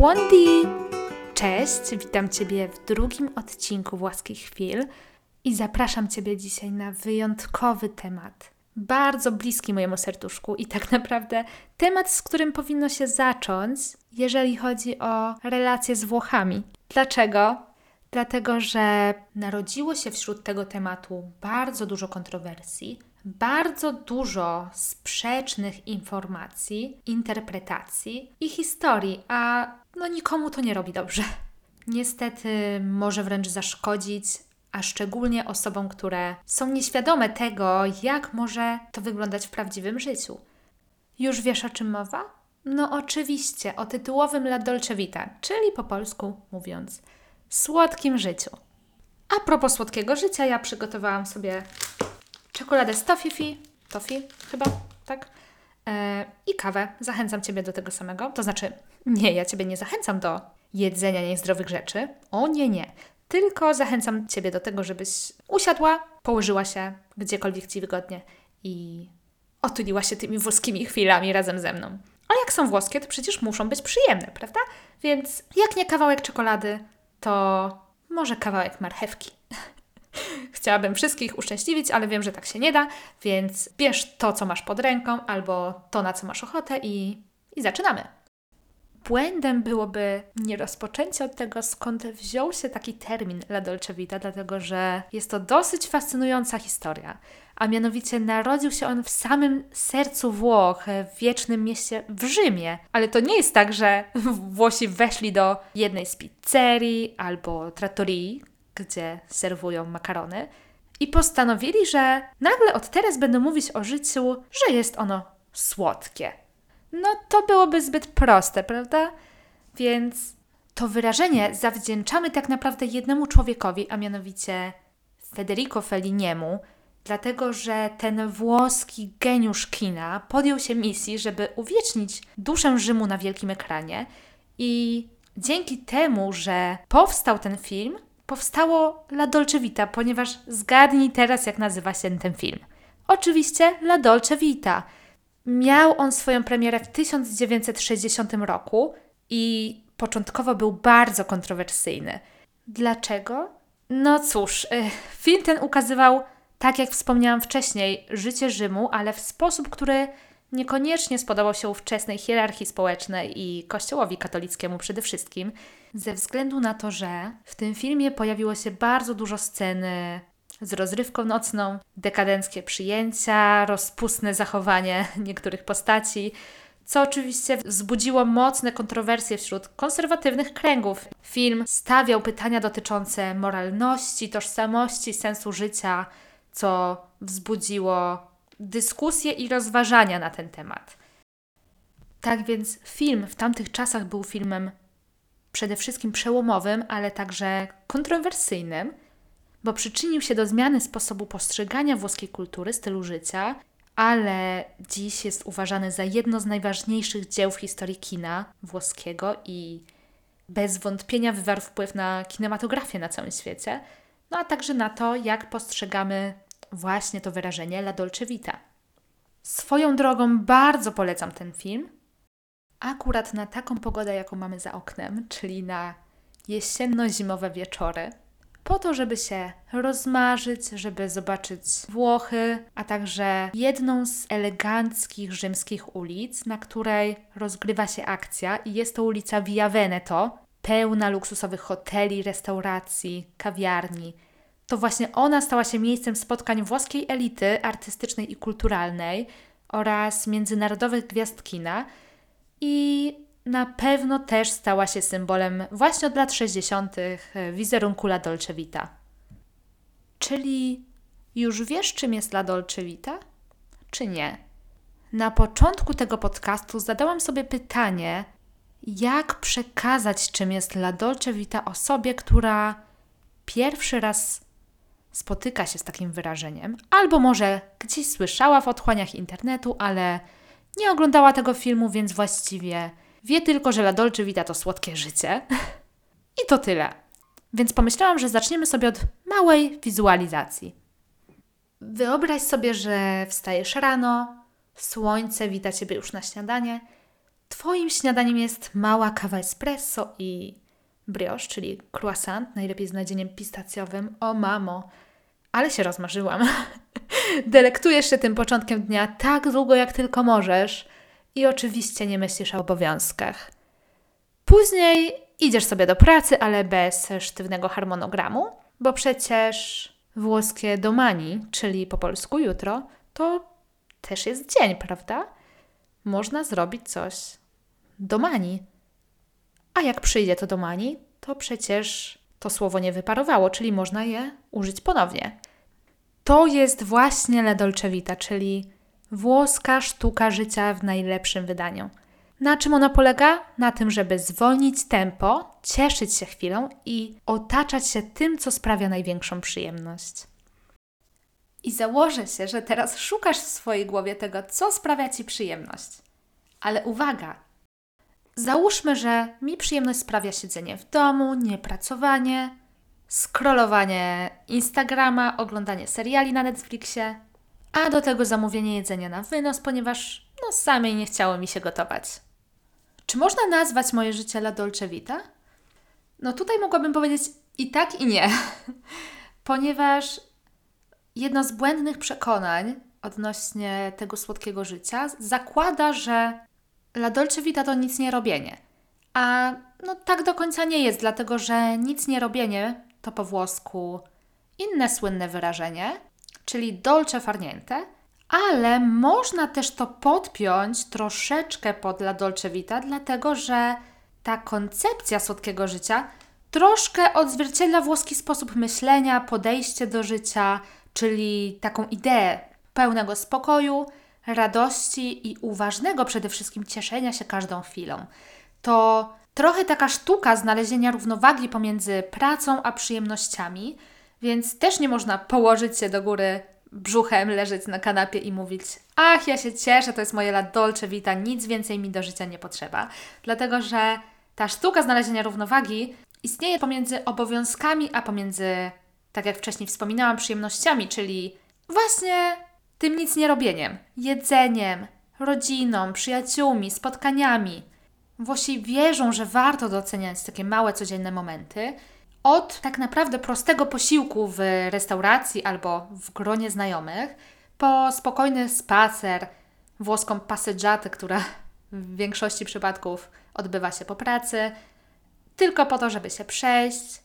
Błondi! Cześć, witam Ciebie w drugim odcinku Właskich Chwil i zapraszam Ciebie dzisiaj na wyjątkowy temat. Bardzo bliski mojemu serduszku i tak naprawdę temat, z którym powinno się zacząć, jeżeli chodzi o relacje z Włochami. Dlaczego? Dlatego, że narodziło się wśród tego tematu bardzo dużo kontrowersji, bardzo dużo sprzecznych informacji, interpretacji i historii, a no nikomu to nie robi dobrze. Niestety może wręcz zaszkodzić, a szczególnie osobom, które są nieświadome tego, jak może to wyglądać w prawdziwym życiu. Już wiesz o czym mowa? No oczywiście, o tytułowym La Dolce Vita, czyli po polsku mówiąc, słodkim życiu. A propos słodkiego życia, ja przygotowałam sobie czekoladę z toffee, toffee chyba, tak? E, I kawę. Zachęcam Ciebie do tego samego. To znaczy, nie, ja Ciebie nie zachęcam do jedzenia niezdrowych rzeczy. O nie, nie. Tylko zachęcam Ciebie do tego, żebyś usiadła, położyła się gdziekolwiek Ci wygodnie i otuliła się tymi włoskimi chwilami razem ze mną. A jak są włoskie, to przecież muszą być przyjemne, prawda? Więc jak nie kawałek czekolady, to może kawałek marchewki. Chciałabym wszystkich uszczęśliwić, ale wiem, że tak się nie da, więc bierz to, co masz pod ręką, albo to, na co masz ochotę i, i zaczynamy. Błędem byłoby nie rozpoczęcie od tego, skąd wziął się taki termin La Dolce Vita, dlatego że jest to dosyć fascynująca historia. A mianowicie narodził się on w samym sercu Włoch, w wiecznym mieście w Rzymie. Ale to nie jest tak, że Włosi weszli do jednej z pizzerii albo trattorii, gdzie serwują makarony, i postanowili, że nagle od teraz będą mówić o życiu, że jest ono słodkie. No to byłoby zbyt proste, prawda? Więc to wyrażenie zawdzięczamy tak naprawdę jednemu człowiekowi, a mianowicie Federico Felliniemu, dlatego że ten włoski geniusz kina podjął się misji, żeby uwiecznić duszę Rzymu na wielkim ekranie i dzięki temu, że powstał ten film, powstało La Dolce Vita, ponieważ zgadnij teraz, jak nazywa się ten film. Oczywiście La Dolce Vita. Miał on swoją premierę w 1960 roku i początkowo był bardzo kontrowersyjny. Dlaczego? No cóż, y, film ten ukazywał, tak jak wspomniałam wcześniej, życie Rzymu, ale w sposób, który niekoniecznie spodobał się ówczesnej hierarchii społecznej i kościołowi katolickiemu przede wszystkim, ze względu na to, że w tym filmie pojawiło się bardzo dużo sceny z rozrywką nocną, dekadenckie przyjęcia, rozpustne zachowanie niektórych postaci, co oczywiście wzbudziło mocne kontrowersje wśród konserwatywnych kręgów. Film stawiał pytania dotyczące moralności, tożsamości, sensu życia, co wzbudziło dyskusje i rozważania na ten temat. Tak więc film w tamtych czasach był filmem przede wszystkim przełomowym, ale także kontrowersyjnym, bo przyczynił się do zmiany sposobu postrzegania włoskiej kultury, stylu życia, ale dziś jest uważany za jedno z najważniejszych dzieł w historii kina włoskiego i bez wątpienia wywarł wpływ na kinematografię na całym świecie, no a także na to, jak postrzegamy właśnie to wyrażenie La Dolce Vita. Swoją drogą bardzo polecam ten film. Akurat na taką pogodę, jaką mamy za oknem, czyli na jesienno-zimowe wieczory, po to, żeby się rozmarzyć, żeby zobaczyć Włochy, a także jedną z eleganckich rzymskich ulic, na której rozgrywa się akcja i jest to ulica Via Veneto, pełna luksusowych hoteli, restauracji, kawiarni, to właśnie ona stała się miejscem spotkań włoskiej elity artystycznej i kulturalnej oraz międzynarodowych gwiazd kina i na pewno też stała się symbolem właśnie od lat 60. wizerunku La Dolce Vita. Czyli już wiesz, czym jest La Dolce Vita? Czy nie? Na początku tego podcastu zadałam sobie pytanie, jak przekazać, czym jest La Dolce Vita osobie, która pierwszy raz spotyka się z takim wyrażeniem, albo może gdzieś słyszała w otchłaniach internetu, ale nie oglądała tego filmu, więc właściwie wie tylko, że La Dolce to słodkie życie. I to tyle. Więc pomyślałam, że zaczniemy sobie od małej wizualizacji. Wyobraź sobie, że wstajesz rano, słońce wita Ciebie już na śniadanie Twoim śniadaniem jest mała kawa espresso i brioche, czyli croissant, najlepiej z nadzieniem pistacjowym. O mamo, ale się rozmarzyłam. Delektujesz się tym początkiem dnia tak długo, jak tylko możesz i oczywiście nie myślisz o obowiązkach. Później idziesz sobie do pracy, ale bez sztywnego harmonogramu, bo przecież włoskie domani, czyli po polsku jutro, to też jest dzień, prawda? Można zrobić coś domani. A jak przyjdzie to domani, to przecież to słowo nie wyparowało, czyli można je użyć ponownie. To jest właśnie La czyli włoska sztuka życia w najlepszym wydaniu. Na czym ona polega? Na tym, żeby zwolnić tempo, cieszyć się chwilą i otaczać się tym, co sprawia największą przyjemność. I założę się, że teraz szukasz w swojej głowie tego, co sprawia ci przyjemność. Ale uwaga! Załóżmy, że mi przyjemność sprawia siedzenie w domu, niepracowanie, scrollowanie Instagrama, oglądanie seriali na Netflixie, a do tego zamówienie jedzenia na wynos, ponieważ no samej nie chciało mi się gotować. Czy można nazwać moje życie La Dolce Vita? No tutaj mogłabym powiedzieć i tak, i nie. Ponieważ jedno z błędnych przekonań odnośnie tego słodkiego życia zakłada, że La Dolce Vita to nic nie robienie. A no tak do końca nie jest, dlatego że nic nie robienie to po włosku inne słynne wyrażenie, czyli dolce farniente, ale można też to podpiąć troszeczkę pod La Dolce Vita, dlatego że ta koncepcja słodkiego życia troszkę odzwierciedla włoski sposób myślenia, podejście do życia, czyli taką ideę pełnego spokoju, radości i uważnego przede wszystkim cieszenia się każdą chwilą. To trochę taka sztuka znalezienia równowagi pomiędzy pracą a przyjemnościami, więc też nie można położyć się do góry brzuchem, leżeć na kanapie i mówić: Ach, ja się cieszę, to jest moje la dolce vita, nic więcej mi do życia nie potrzeba. Dlatego, że ta sztuka znalezienia równowagi istnieje pomiędzy obowiązkami, a pomiędzy, tak jak wcześniej wspominałam, przyjemnościami, czyli właśnie tym nic nie robieniem, jedzeniem, rodziną, przyjaciółmi, spotkaniami. Włosi wierzą, że warto doceniać takie małe codzienne momenty, od tak naprawdę prostego posiłku w restauracji albo w gronie znajomych, po spokojny spacer, włoską passeggiatę, która w większości przypadków odbywa się po pracy, tylko po to, żeby się przejść,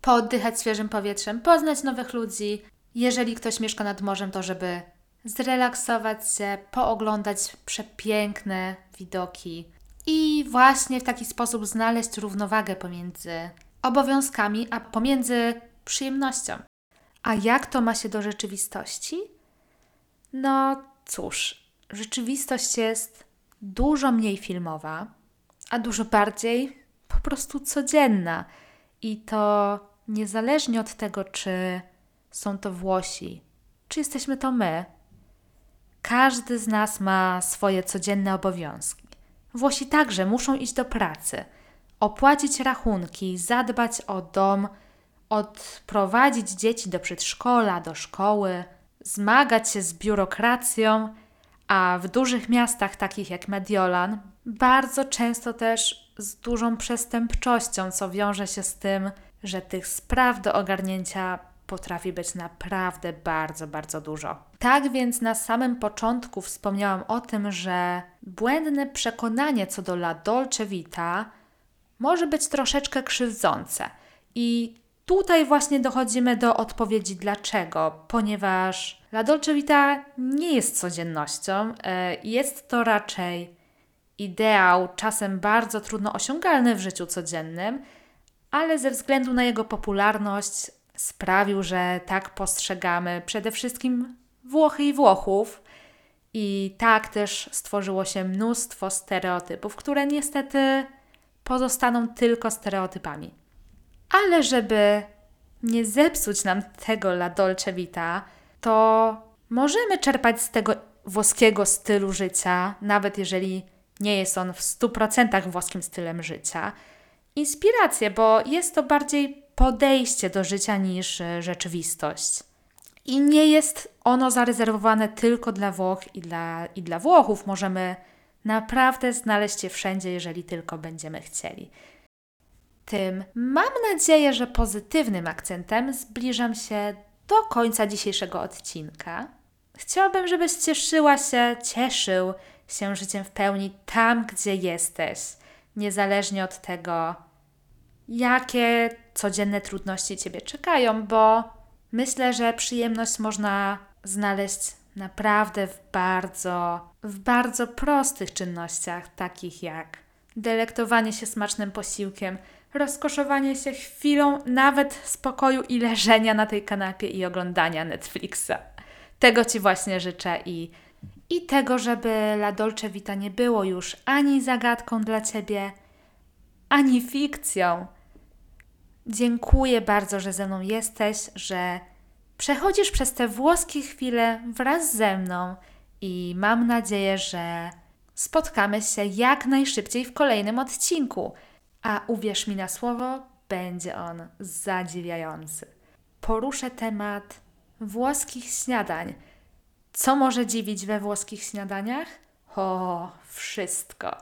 pooddychać świeżym powietrzem, poznać nowych ludzi. Jeżeli ktoś mieszka nad morzem, to żeby zrelaksować się, pooglądać przepiękne widoki i właśnie w taki sposób znaleźć równowagę pomiędzy obowiązkami, a pomiędzy przyjemnością. A jak to ma się do rzeczywistości? No cóż, rzeczywistość jest dużo mniej filmowa, a dużo bardziej po prostu codzienna. I to niezależnie od tego, czy są to Włosi, czy jesteśmy to my. Każdy z nas ma swoje codzienne obowiązki. Włosi także muszą iść do pracy, opłacić rachunki, zadbać o dom, odprowadzić dzieci do przedszkola, do szkoły, zmagać się z biurokracją, a w dużych miastach takich jak Mediolan bardzo często też z dużą przestępczością, co wiąże się z tym, że tych spraw do ogarnięcia potrafi być naprawdę bardzo, bardzo dużo. Tak więc na samym początku wspomniałam o tym, że błędne przekonanie co do La Dolce Vita może być troszeczkę krzywdzące. I tutaj właśnie dochodzimy do odpowiedzi dlaczego. Ponieważ La Dolce Vita nie jest codziennością, e, jest to raczej ideał, czasem bardzo trudno osiągalny w życiu codziennym, ale ze względu na jego popularność sprawił, że tak postrzegamy przede wszystkim Włochy i Włochów. I tak też stworzyło się mnóstwo stereotypów, które niestety pozostaną tylko stereotypami. Ale żeby nie zepsuć nam tego La Dolce Vita, to możemy czerpać z tego włoskiego stylu życia, nawet jeżeli nie jest on w 100% włoskim stylem życia, inspirację, bo jest to bardziej podejście do życia niż e, rzeczywistość. I nie jest ono zarezerwowane tylko dla Włoch i dla, i dla Włochów. Możemy naprawdę znaleźć Cię wszędzie, jeżeli tylko będziemy chcieli. Tym mam nadzieję, że pozytywnym akcentem zbliżam się do końca dzisiejszego odcinka. Chciałabym, żebyś cieszyła się, cieszył się życiem w pełni tam, gdzie jesteś, niezależnie od tego, jakie codzienne trudności Ciebie czekają, bo myślę, że przyjemność można znaleźć naprawdę w bardzo, w bardzo prostych czynnościach, takich jak delektowanie się smacznym posiłkiem, rozkoszowanie się chwilą nawet spokoju i leżenia na tej kanapie i oglądania Netflixa. Tego Ci właśnie życzę i, i tego, żeby La Dolce Vita nie było już ani zagadką dla Ciebie, ani fikcją. Dziękuję bardzo, że ze mną jesteś, że przechodzisz przez te włoskie chwile wraz ze mną i mam nadzieję, że spotkamy się jak najszybciej w kolejnym odcinku. A uwierz mi na słowo, będzie on zadziwiający. Poruszę temat włoskich śniadań. Co może dziwić we włoskich śniadaniach? O, wszystko.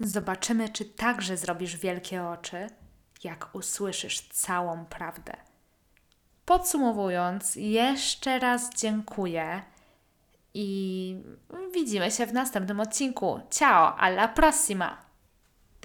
Zobaczymy, czy także zrobisz wielkie oczy, jak usłyszysz całą prawdę. Podsumowując, jeszcze raz dziękuję i widzimy się w następnym odcinku. Ciao, alla prossima!